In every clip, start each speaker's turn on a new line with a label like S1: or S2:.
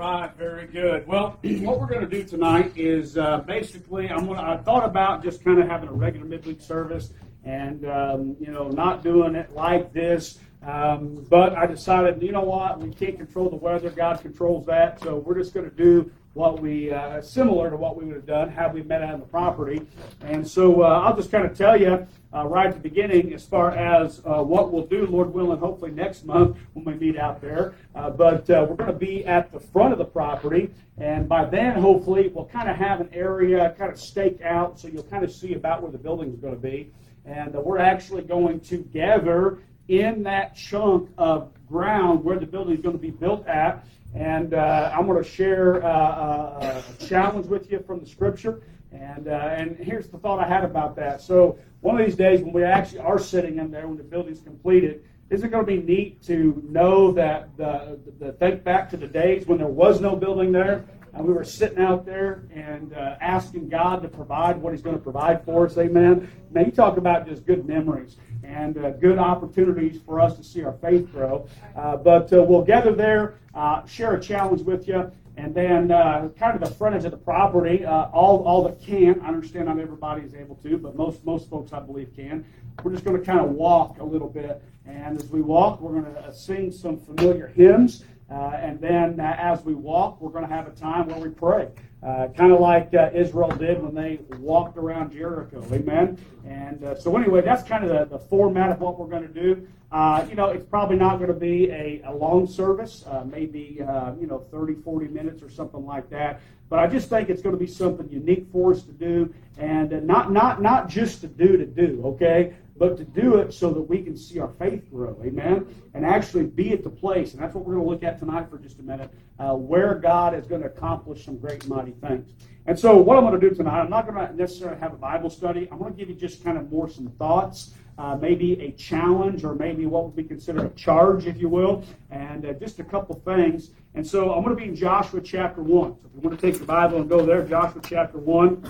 S1: right, very good. Well, what we're going to do tonight is uh, basically, I'm gonna, I thought about just kind of having a regular midweek service and um, you know not doing it like this. Um, but I decided, you know what, we can't control the weather. God controls that, so we're just going to do what we uh, similar to what we would have done had we met on the property. And so uh, I'll just kind of tell you uh, right at the beginning as far as uh, what we'll do, Lord willing, hopefully next month when we meet out there. Uh, but uh, we're going to be at the front of the property, and by then, hopefully, we'll kind of have an area kind of staked out so you'll kind of see about where the building is going to be. And we're actually going to gather in that chunk of ground where the building is going to be built at. And uh, I'm going to share uh, uh, a challenge with you from the scripture. And, uh, and here's the thought I had about that. So, one of these days when we actually are sitting in there, when the building's completed, isn't it going to be neat to know that the, the think back to the days when there was no building there and we were sitting out there and uh, asking God to provide what He's going to provide for us. Amen. Now, you talk about just good memories and uh, good opportunities for us to see our faith grow. Uh, but uh, we'll gather there, uh, share a challenge with you, and then uh, kind of the frontage of the property, all, all that can. I understand not everybody is able to, but most, most folks, I believe, can. We're just going to kind of walk a little bit. And as we walk, we're going to sing some familiar hymns. Uh, and then uh, as we walk, we're going to have a time where we pray. Uh, kind of like uh, Israel did when they walked around Jericho. Amen? And uh, so, anyway, that's kind of the, the format of what we're going to do. Uh, you know, it's probably not going to be a, a long service, maybe, you know, 30, 40 minutes or something like that. But I just think it's going to be something unique for us to do, and not, not, not just to do to do, okay? But to do it so that we can see our faith grow, amen, and actually be at the place, and that's what we're going to look at tonight for just a minute, uh, where God is going to accomplish some great mighty things. And so, what I'm going to do tonight, I'm not going to necessarily have a Bible study. I'm going to give you just kind of more some thoughts, uh, maybe a challenge, or maybe what would be considered a charge, if you will, and uh, just a couple things. And so, I'm going to be in Joshua chapter 1. So, if you want to take the Bible and go there, Joshua chapter 1.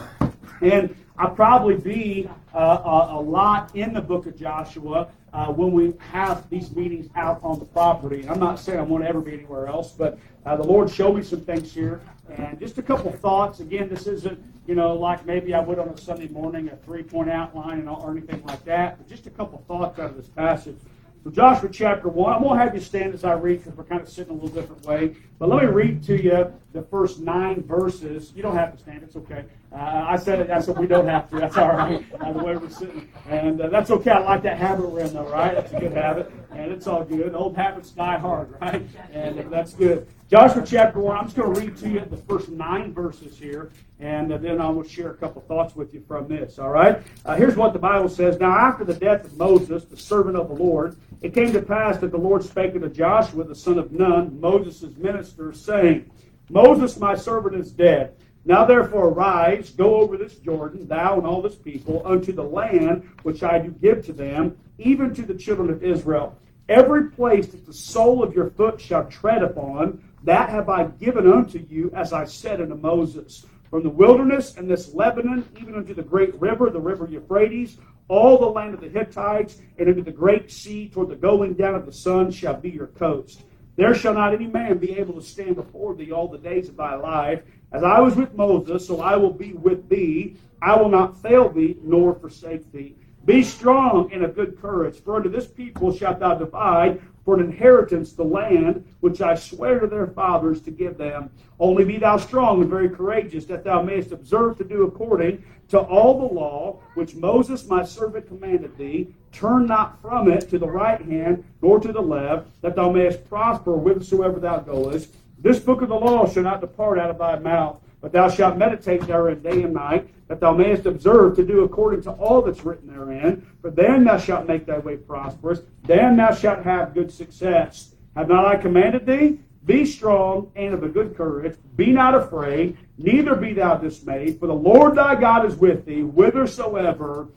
S1: And I'll probably be uh, a, a, lot in the book of Joshua uh, when we have these meetings out on the property. I'm not saying I want to ever be anywhere else, but uh, the Lord showed me some things here. And just a couple thoughts. Again, this isn't, you know, like maybe I would on a Sunday morning, a three point outline and or anything like that, but just a couple thoughts out of this passage. So, Joshua chapter 1, I'm going to have you stand as I read because we're kind of sitting a little different way. But let me read to you the first nine verses. You don't have to stand, it's okay. Uh, I said it, I said we don't have to. That's all right, uh, the way we're sitting. And uh, that's okay. I like that habit we're in, though, right? That's a good habit. And it's all good. Old habits die hard, right? And that's good. Joshua chapter 1, I'm just going to read to you the first nine verses here, and then I will share a couple thoughts with you from this, all right? Uh, here's what the Bible says Now, after the death of Moses, the servant of the Lord, it came to pass that the Lord spake unto Joshua, the son of Nun, Moses' minister, saying, Moses, my servant, is dead. Now therefore arise, go over this Jordan, thou and all this people, unto the land which I do give to them, even to the children of Israel. Every place that the sole of your foot shall tread upon, that have I given unto you, as I said unto Moses. From the wilderness and this Lebanon, even unto the great river, the river Euphrates, all the land of the Hittites, and into the great sea toward the going down of the sun shall be your coast. There shall not any man be able to stand before thee all the days of thy life. As I was with Moses, so I will be with thee. I will not fail thee, nor forsake thee. Be strong and of good courage, for unto this people shalt thou divide for an inheritance the land which I swear to their fathers to give them. Only be thou strong and very courageous, that thou mayest observe to do according to all the law which Moses my servant commanded thee. Turn not from it to the right hand nor to the left, that thou mayest prosper whithersoever thou goest. This book of the law shall not depart out of thy mouth, but thou shalt meditate therein day and night that thou mayest observe to do according to all that's written therein. For then thou shalt make thy way prosperous, then thou shalt have good success. Have not I commanded thee? Be strong and of a good courage. Be not afraid, neither be thou dismayed, for the Lord thy God is with thee, whithersoever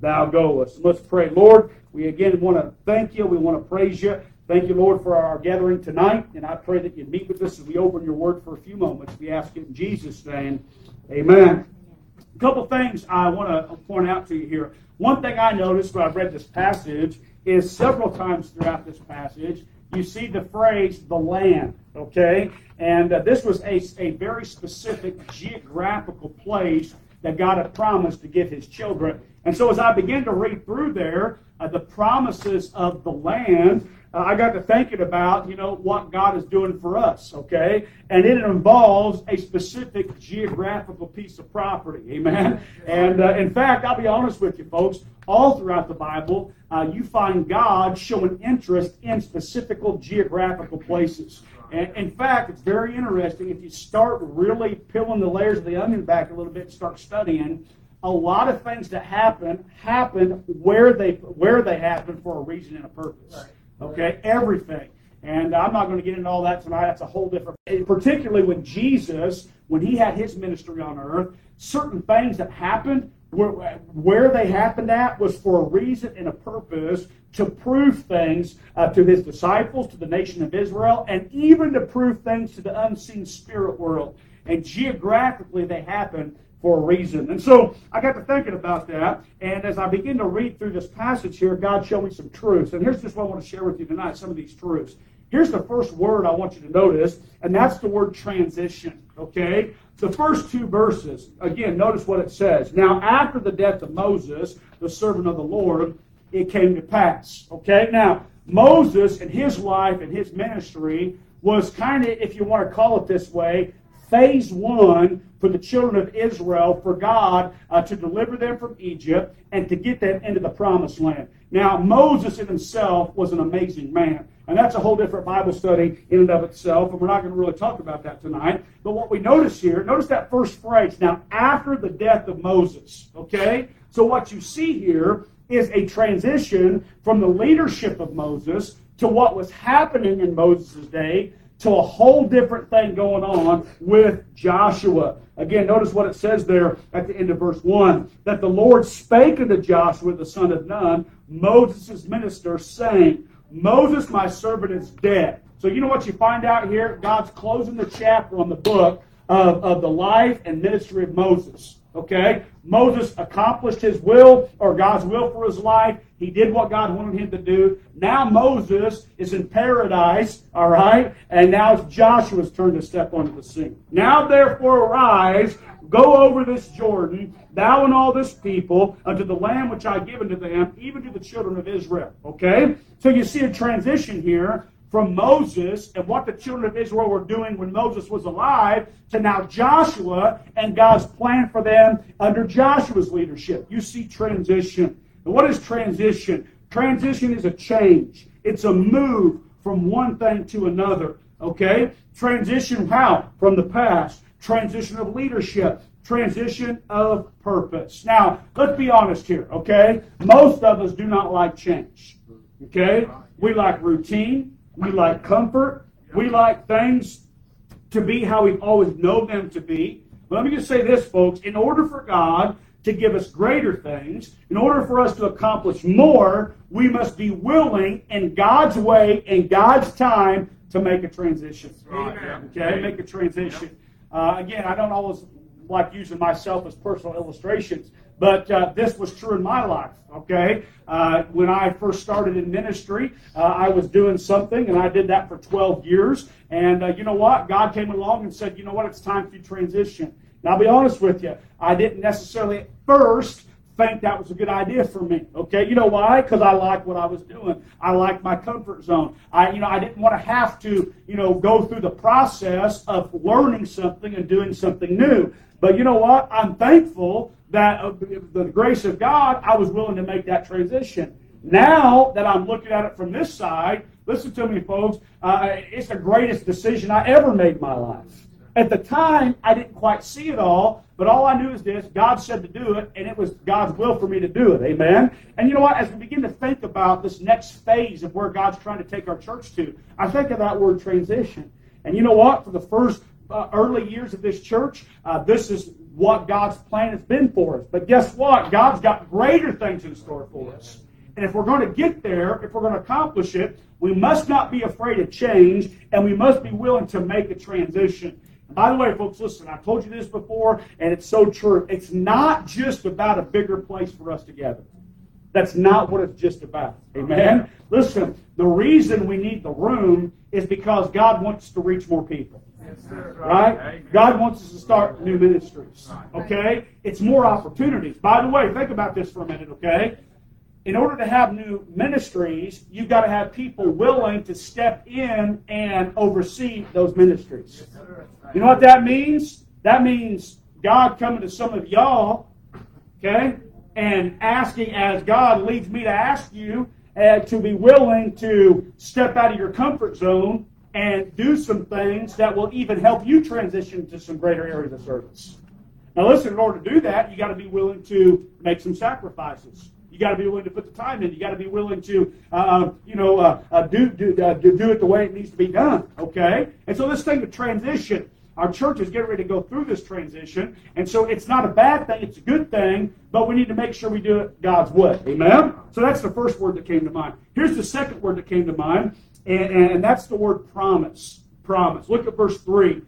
S1: thou goest. Let's pray. Lord, we again want to thank you. We want to praise you. Thank you, Lord, for our gathering tonight. And I pray that you meet with us as we open your word for a few moments. We ask it in Jesus' name. Amen. A couple things I want to point out to you here. One thing I noticed when I read this passage is several times throughout this passage, you see the phrase the land, okay? And uh, this was a, a very specific geographical place that God had promised to give his children. And so as I began to read through there, uh, the promises of the land, uh, I got to thinking about, you know, what God is doing for us, okay? And it involves a specific geographical piece of property, amen? And uh, in fact, I'll be honest with you, folks, all throughout the Bible, uh, you find God showing interest in specific geographical places. And in fact, it's very interesting if you start really peeling the layers of the onion back a little bit and start studying a lot of things that happen happen where they where they happen for a reason and a purpose. Okay, everything. And I'm not going to get into all that tonight. That's a whole different. Particularly with Jesus, when he had his ministry on earth, certain things that happened where, where they happened at was for a reason and a purpose to prove things uh, to his disciples, to the nation of Israel, and even to prove things to the unseen spirit world. And geographically, they happened for a reason. And so I got to thinking about that. And as I begin to read through this passage here, God showed me some truths. And here's just what I want to share with you tonight some of these truths. Here's the first word I want you to notice, and that's the word transition. Okay? The first two verses, again, notice what it says. Now, after the death of Moses, the servant of the Lord, it came to pass. Okay? Now, Moses and his life and his ministry was kind of, if you want to call it this way, phase one for the children of Israel for God uh, to deliver them from Egypt and to get them into the promised land. Now, Moses in himself was an amazing man. And that's a whole different Bible study in and of itself, and we're not going to really talk about that tonight. But what we notice here, notice that first phrase. Now, after the death of Moses, okay? So what you see here is a transition from the leadership of Moses to what was happening in Moses' day to a whole different thing going on with Joshua. Again, notice what it says there at the end of verse 1 that the Lord spake unto Joshua, the son of Nun, Moses' minister, saying, Moses, my servant, is dead. So, you know what you find out here? God's closing the chapter on the book of, of the life and ministry of Moses. Okay? Moses accomplished his will or God's will for his life. He did what God wanted him to do. Now Moses is in paradise, all right? And now it's Joshua's turn to step onto the scene. Now therefore arise, go over this Jordan, thou and all this people, unto the land which I give unto them, even to the children of Israel. Okay? So you see a transition here from Moses and what the children of Israel were doing when Moses was alive to now Joshua and God's plan for them under Joshua's leadership. You see transition. And what is transition? Transition is a change. It's a move from one thing to another. Okay? Transition how? From the past. Transition of leadership. Transition of purpose. Now, let's be honest here, okay? Most of us do not like change. Okay? We like routine. We like comfort. We like things to be how we've always known them to be. But let me just say this, folks. In order for God to give us greater things, in order for us to accomplish more, we must be willing in God's way, in God's time, to make a transition. Okay? Make a transition. Uh, again, I don't always like using myself as personal illustrations, but uh, this was true in my life. Okay, uh, when I first started in ministry, uh, I was doing something, and I did that for 12 years. And uh, you know what? God came along and said, "You know what? It's time for you to transition." Now, I'll be honest with you. I didn't necessarily at first think that was a good idea for me. Okay, you know why? Because I liked what I was doing. I liked my comfort zone. I, you know, I didn't want to have to, you know, go through the process of learning something and doing something new. But you know what? I'm thankful that uh, the grace of God, I was willing to make that transition. Now that I'm looking at it from this side, listen to me, folks. Uh, it's the greatest decision I ever made in my life. At the time, I didn't quite see it all, but all I knew is this God said to do it, and it was God's will for me to do it. Amen? And you know what? As we begin to think about this next phase of where God's trying to take our church to, I think of that word transition. And you know what? For the first uh, early years of this church, uh, this is what God's plan has been for us. But guess what? God's got greater things in store for us. And if we're going to get there, if we're going to accomplish it, we must not be afraid of change, and we must be willing to make a transition. By the way, folks, listen, I've told you this before, and it's so true. It's not just about a bigger place for us to gather. That's not what it's just about. Amen? Listen, the reason we need the room is because God wants to reach more people. Right? God wants us to start new ministries. Okay? It's more opportunities. By the way, think about this for a minute, okay? In order to have new ministries, you've got to have people willing to step in and oversee those ministries. You know what that means? That means God coming to some of y'all, okay, and asking as God leads me to ask you uh, to be willing to step out of your comfort zone and do some things that will even help you transition to some greater areas of service. Now, listen, in order to do that, you got to be willing to make some sacrifices. You got to be willing to put the time in. You got to be willing to, uh, you know, uh, uh, do do, uh, do do it the way it needs to be done. Okay, and so this thing of transition, our church is getting ready to go through this transition, and so it's not a bad thing; it's a good thing. But we need to make sure we do it God's way. Amen. So that's the first word that came to mind. Here's the second word that came to mind, and, and that's the word promise. Promise. Look at verse three.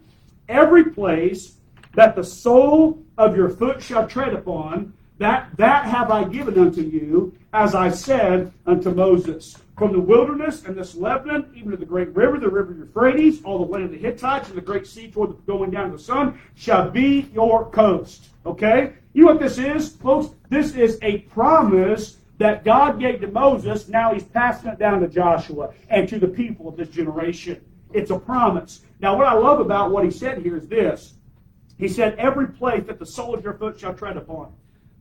S1: Every place that the sole of your foot shall tread upon that, that have I given unto you, as I said unto Moses. From the wilderness and this Lebanon, even to the great river, the river Euphrates, all the land of the Hittites, and the great sea toward the going down of the sun, shall be your coast. Okay? You know what this is, folks? This is a promise that God gave to Moses. Now he's passing it down to Joshua and to the people of this generation. It's a promise. Now, what I love about what he said here is this. He said, Every place that the sole of your foot shall tread upon.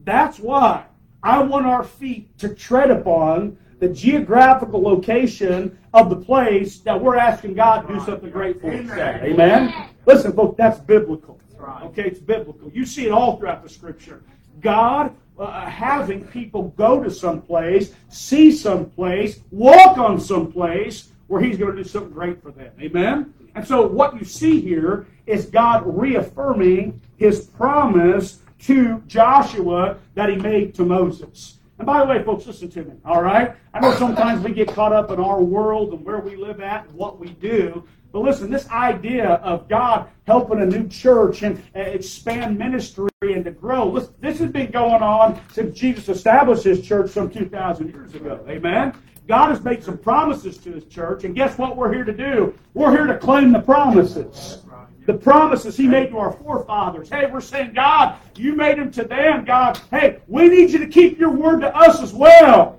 S1: That's why I want our feet to tread upon the geographical location of the place that we're asking God to do something great for us. Amen? Listen, folks, that's biblical. Okay, it's biblical. You see it all throughout the scripture. God uh, having people go to some place, see some place, walk on some place where He's going to do something great for them. Amen? And so what you see here is God reaffirming His promise to Joshua that he made to Moses. And by the way, folks, listen to me, all right? I know sometimes we get caught up in our world and where we live at and what we do. But listen, this idea of God helping a new church and expand ministry and to grow, this has been going on since Jesus established his church some 2,000 years ago. Amen? God has made some promises to his church, and guess what we're here to do? We're here to claim the promises the promises he made to our forefathers. Hey, we're saying, God, you made them to them, God. Hey, we need you to keep your word to us as well.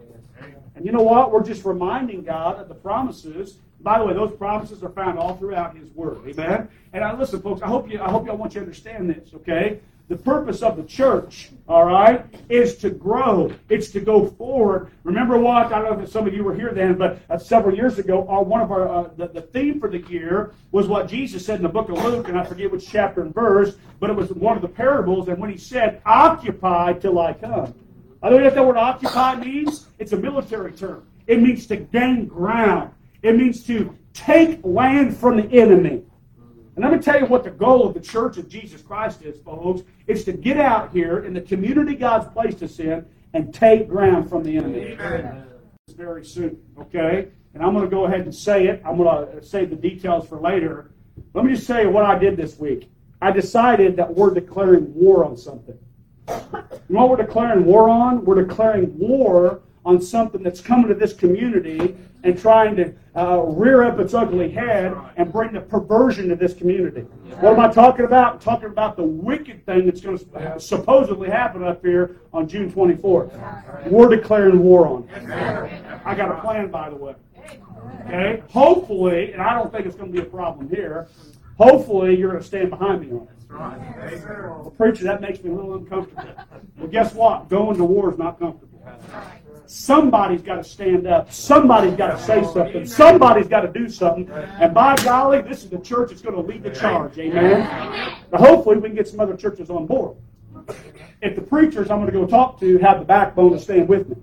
S1: And you know what? We're just reminding God of the promises. By the way, those promises are found all throughout His Word. Amen. And I listen, folks. I hope you. I hope y'all want you to understand this. Okay. The purpose of the church, all right, is to grow. It's to go forward. Remember what? I don't know if some of you were here then, but uh, several years ago, our, one of our uh, the, the theme for the year was what Jesus said in the book of Luke, and I forget which chapter and verse, but it was one of the parables. And when he said, "Occupy till I come," I don't know what that word "occupy" means. It's a military term. It means to gain ground. It means to take land from the enemy. And let me tell you what the goal of the church of Jesus Christ is, folks. It's to get out here in the community God's placed us in and take ground from the enemy. Amen. Very soon, okay? And I'm going to go ahead and say it. I'm going to save the details for later. Let me just say what I did this week. I decided that we're declaring war on something. You know what we're declaring war on? We're declaring war on something that's coming to this community and trying to uh, rear up its ugly head and bring the perversion to this community. What am I talking about? I'm talking about the wicked thing that's going to supposedly happen up here on June 24th. We're declaring war on it. I got a plan, by the way. Okay? Hopefully, and I don't think it's going to be a problem here, hopefully you're going to stand behind me on it. Well, preacher, that makes me a little uncomfortable. Well, guess what? Going to war is not comfortable. Somebody's got to stand up. Somebody's got to say something. Somebody's got to do something. And by golly, this is the church that's going to lead the charge. Amen. Now, hopefully, we can get some other churches on board. If the preachers I'm going to go talk to have the backbone to stand with me.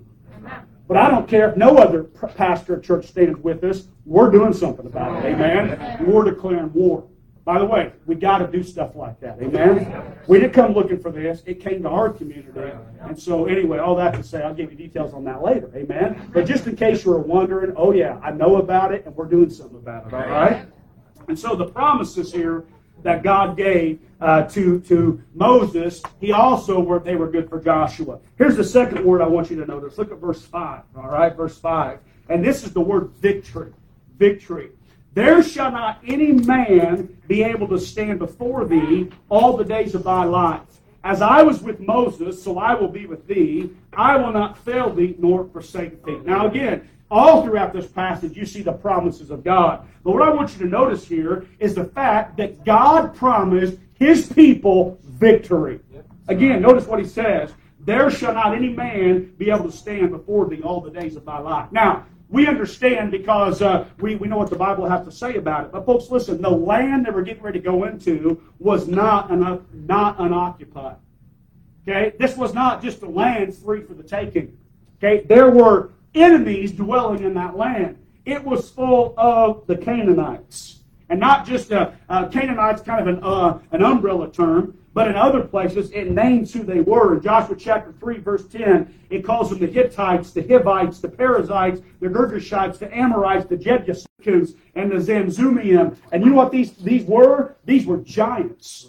S1: But I don't care if no other pastor of church stands with us. We're doing something about it. Amen. We're declaring war. By the way, we got to do stuff like that. Amen? We didn't come looking for this. It came to our community. And so, anyway, all that to say, I'll give you details on that later. Amen? But just in case you were wondering, oh, yeah, I know about it and we're doing something about it. All right? And so the promises here that God gave uh, to, to Moses, he also were, they were good for Joshua. Here's the second word I want you to notice. Look at verse 5. All right, verse 5. And this is the word victory. Victory. There shall not any man be able to stand before thee all the days of thy life. As I was with Moses, so I will be with thee. I will not fail thee nor forsake thee. Now, again, all throughout this passage, you see the promises of God. But what I want you to notice here is the fact that God promised his people victory. Again, notice what he says. There shall not any man be able to stand before thee all the days of thy life. Now, we understand because uh, we, we know what the Bible has to say about it. But folks, listen, the land they were getting ready to go into was not, un, not unoccupied. Okay? This was not just a land free for the taking. Okay? There were enemies dwelling in that land. It was full of the Canaanites. And not just uh, uh, Canaanites, kind of an, uh, an umbrella term, but in other places it names who they were. In Joshua chapter 3, verse 10, it calls them the Hittites, the Hivites, the Perizzites, the Girgashites, the Amorites, the Jebusites, and the Zamzummim. And you know what these, these were? These were giants.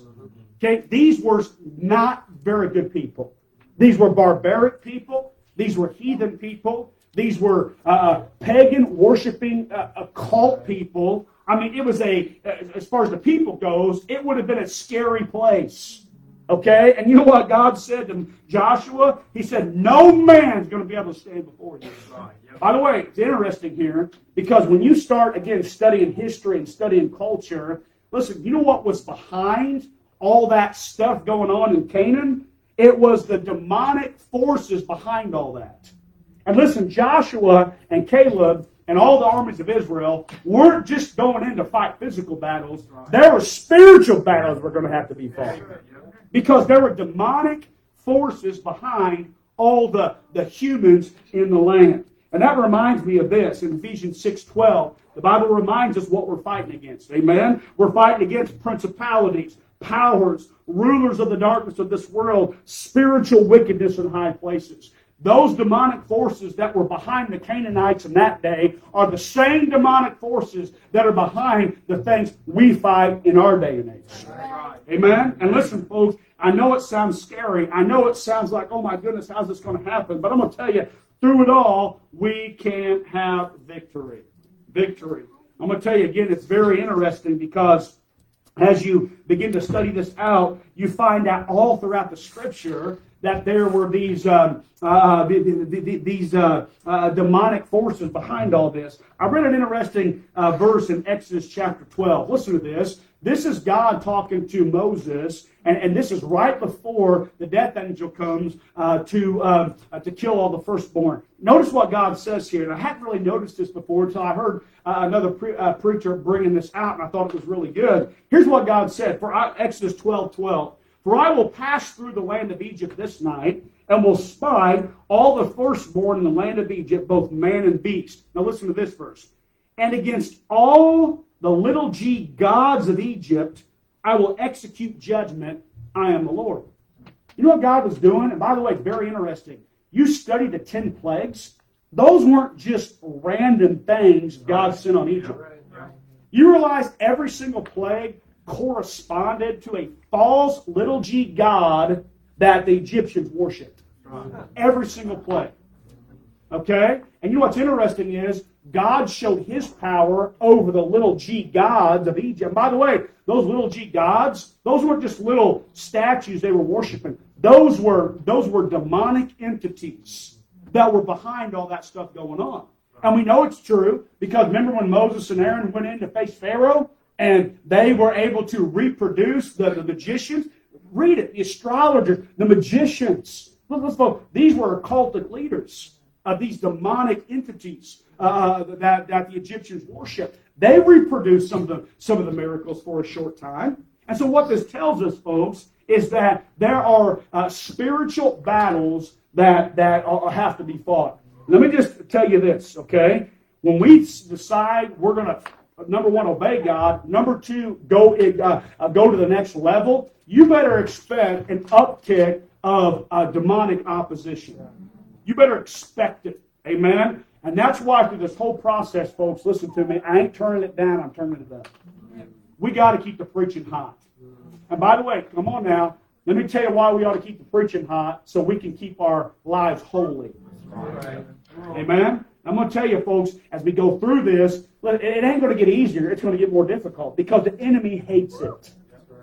S1: Okay, these were not very good people. These were barbaric people. These were heathen people. These were uh, uh pagan, worshiping, uh, occult people. I mean, it was a, as far as the people goes, it would have been a scary place. Okay? And you know what God said to Joshua? He said, No man's going to be able to stand before you. Right. Yep. By the way, it's interesting here because when you start, again, studying history and studying culture, listen, you know what was behind all that stuff going on in Canaan? It was the demonic forces behind all that. And listen, Joshua and Caleb and all the armies of Israel weren't just going in to fight physical battles. There were spiritual battles were going to have to be fought. Because there were demonic forces behind all the, the humans in the land. And that reminds me of this in Ephesians 6.12. The Bible reminds us what we're fighting against. Amen? We're fighting against principalities, powers, rulers of the darkness of this world, spiritual wickedness in high places. Those demonic forces that were behind the Canaanites in that day are the same demonic forces that are behind the things we fight in our day and age. Amen? And listen, folks, I know it sounds scary. I know it sounds like, oh my goodness, how's this going to happen? But I'm going to tell you, through it all, we can have victory. Victory. I'm going to tell you again, it's very interesting because as you begin to study this out, you find out all throughout the scripture that there were these um, uh, uh the, the, the, these uh, uh, demonic forces behind all this. I read an interesting uh, verse in Exodus chapter 12. Listen to this. This is God talking to Moses, and, and this is right before the death angel comes uh, to um, to kill all the firstborn. Notice what God says here, and I hadn't really noticed this before until I heard another pre- preacher bringing this out, and I thought it was really good. Here's what God said for Exodus 12 12. For I will pass through the land of Egypt this night, and will spy all the firstborn in the land of Egypt, both man and beast. Now listen to this verse. And against all the little g gods of Egypt, I will execute judgment. I am the Lord. You know what God was doing? And by the way, it's very interesting. You study the ten plagues. Those weren't just random things God sent on Egypt. You realize every single plague corresponded to a false little g god that the Egyptians worshipped. Every single plague. Okay? And you know what's interesting is God showed his power over the little g gods of Egypt. By the way, those little g gods, those weren't just little statues they were worshiping. Those were those were demonic entities that were behind all that stuff going on. And we know it's true because remember when Moses and Aaron went in to face Pharaoh? And they were able to reproduce the, the magicians. Read it, the astrologers, the magicians. Let's look, these were occultic leaders of these demonic entities uh, that, that the Egyptians worshiped. They reproduced some of the some of the miracles for a short time. And so, what this tells us, folks, is that there are uh, spiritual battles that that are, have to be fought. Let me just tell you this, okay? When we decide we're going to number one, obey God. Number two, go uh, uh, go to the next level. You better expect an uptick of uh, demonic opposition. You better expect it. Amen. And that's why through this whole process, folks, listen to me. I ain't turning it down. I'm turning it up. We got to keep the preaching hot. And by the way, come on now. Let me tell you why we ought to keep the preaching hot so we can keep our lives holy. Amen? I'm going to tell you, folks, as we go through this, it ain't going to get easier. It's going to get more difficult because the enemy hates it.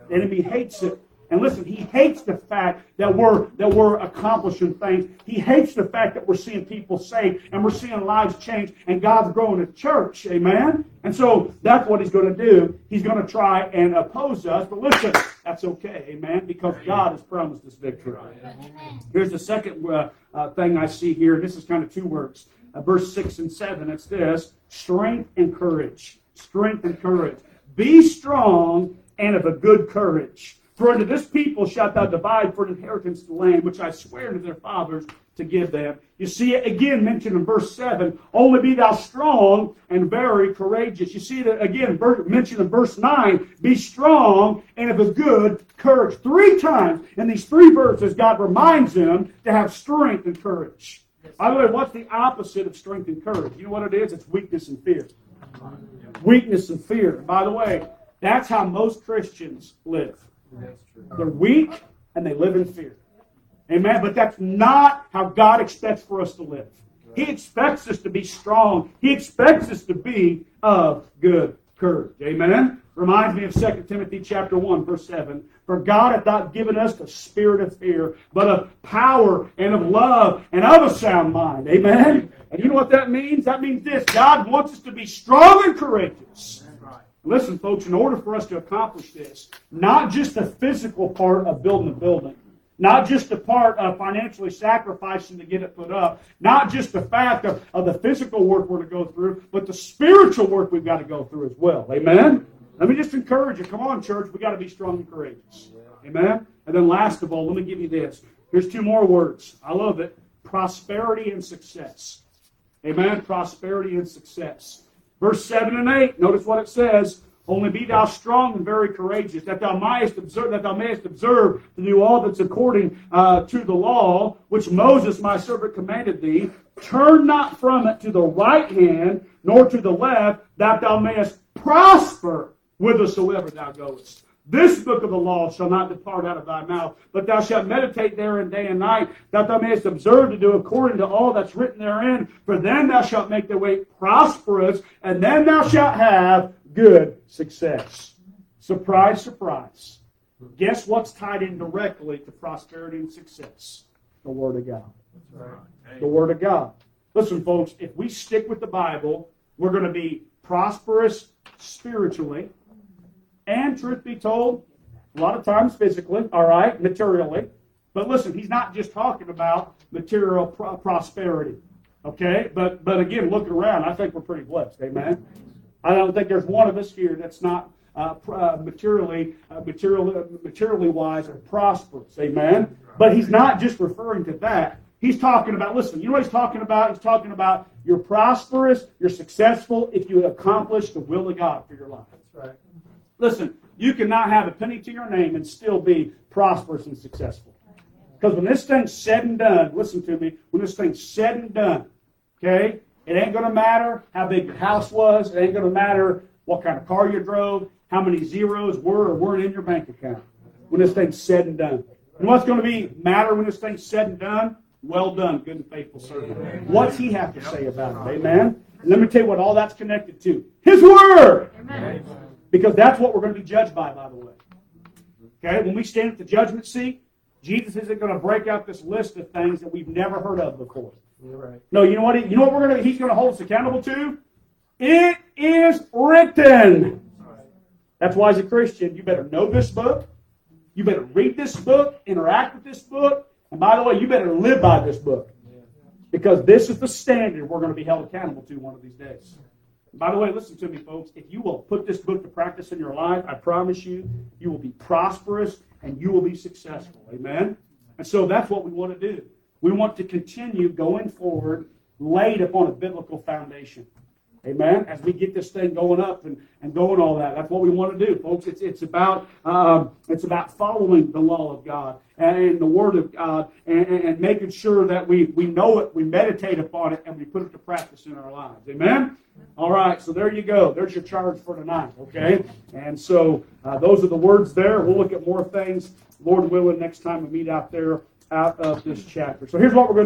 S1: The enemy hates it. And listen, he hates the fact that we're that we're accomplishing things. He hates the fact that we're seeing people saved and we're seeing lives change and God's growing the church. Amen. And so that's what he's going to do. He's going to try and oppose us. But listen, that's okay. Amen. Because God has promised us victory. Here's the second uh, uh, thing I see here. This is kind of two words. Uh, verse six and seven. It's this: strength and courage. Strength and courage. Be strong and of a good courage. For unto this people shalt thou divide for an inheritance the land which I swear to their fathers to give them. You see it again mentioned in verse 7. Only be thou strong and very courageous. You see it again mentioned in verse 9. Be strong and of a good courage. Three times in these three verses, God reminds them to have strength and courage. By the way, what's the opposite of strength and courage? You know what it is? It's weakness and fear. Weakness and fear. By the way, that's how most Christians live. They're weak and they live in fear. Amen. But that's not how God expects for us to live. He expects us to be strong. He expects us to be of good courage. Amen. Reminds me of 2 Timothy chapter 1, verse 7. For God hath not given us the spirit of fear, but of power and of love and of a sound mind. Amen. And you know what that means? That means this God wants us to be strong and courageous. Listen, folks, in order for us to accomplish this, not just the physical part of building a building, not just the part of financially sacrificing to get it put up, not just the fact of, of the physical work we're to go through, but the spiritual work we've got to go through as well. Amen? Let me just encourage you. Come on, church. We've got to be strong and courageous. Amen? And then last of all, let me give you this. Here's two more words. I love it. Prosperity and success. Amen? Prosperity and success. Verse 7 and 8, notice what it says. Only be thou strong and very courageous, that thou mayest observe, that thou mayest observe to do all that's according uh, to the law, which Moses my servant commanded thee. Turn not from it to the right hand, nor to the left, that thou mayest prosper whithersoever thou goest. This book of the law shall not depart out of thy mouth, but thou shalt meditate therein day and night, that thou mayest observe to do according to all that's written therein. For then thou shalt make thy way prosperous, and then thou shalt have good success. Surprise, surprise. Guess what's tied in directly to prosperity and success? The Word of God. The Word of God. Listen, folks, if we stick with the Bible, we're going to be prosperous spiritually and truth be told, a lot of times physically, all right, materially. But listen, he's not just talking about material pro- prosperity, okay? But but again, looking around, I think we're pretty blessed, amen. I don't think there's one of us here that's not uh, uh, materially, uh, materially, materially wise or prosperous, amen. But he's not just referring to that. He's talking about, listen, you know what he's talking about? He's talking about you're prosperous, you're successful if you accomplish the will of God for your life. That's right. Listen, you cannot have a penny to your name and still be prosperous and successful. Because when this thing's said and done, listen to me, when this thing's said and done, okay, it ain't going to matter how big your house was. It ain't going to matter what kind of car you drove, how many zeros were or weren't in your bank account when this thing's said and done. And what's going to be matter when this thing's said and done? Well done, good and faithful servant. What's he have to say about it? Amen? Let me tell you what all that's connected to. His word! Amen. Because that's what we're going to be judged by, by the way. Okay? When we stand at the judgment seat, Jesus isn't going to break out this list of things that we've never heard of before. Right. No, you know what? He, you know what we're going to? He's going to hold us accountable to. It is written. That's why, as a Christian, you better know this book. You better read this book, interact with this book, and by the way, you better live by this book, because this is the standard we're going to be held accountable to one of these days. By the way, listen to me, folks. If you will put this book to practice in your life, I promise you, you will be prosperous and you will be successful. Amen? And so that's what we want to do. We want to continue going forward, laid upon a biblical foundation. Amen. As we get this thing going up and, and going all that, that's what we want to do, folks. It's it's about um, it's about following the law of God and the Word of God and, and, and making sure that we we know it, we meditate upon it, and we put it to practice in our lives. Amen. All right. So there you go. There's your charge for tonight. Okay. And so uh, those are the words there. We'll look at more things, Lord willing, next time we meet out there out of this chapter. So here's what we're going to.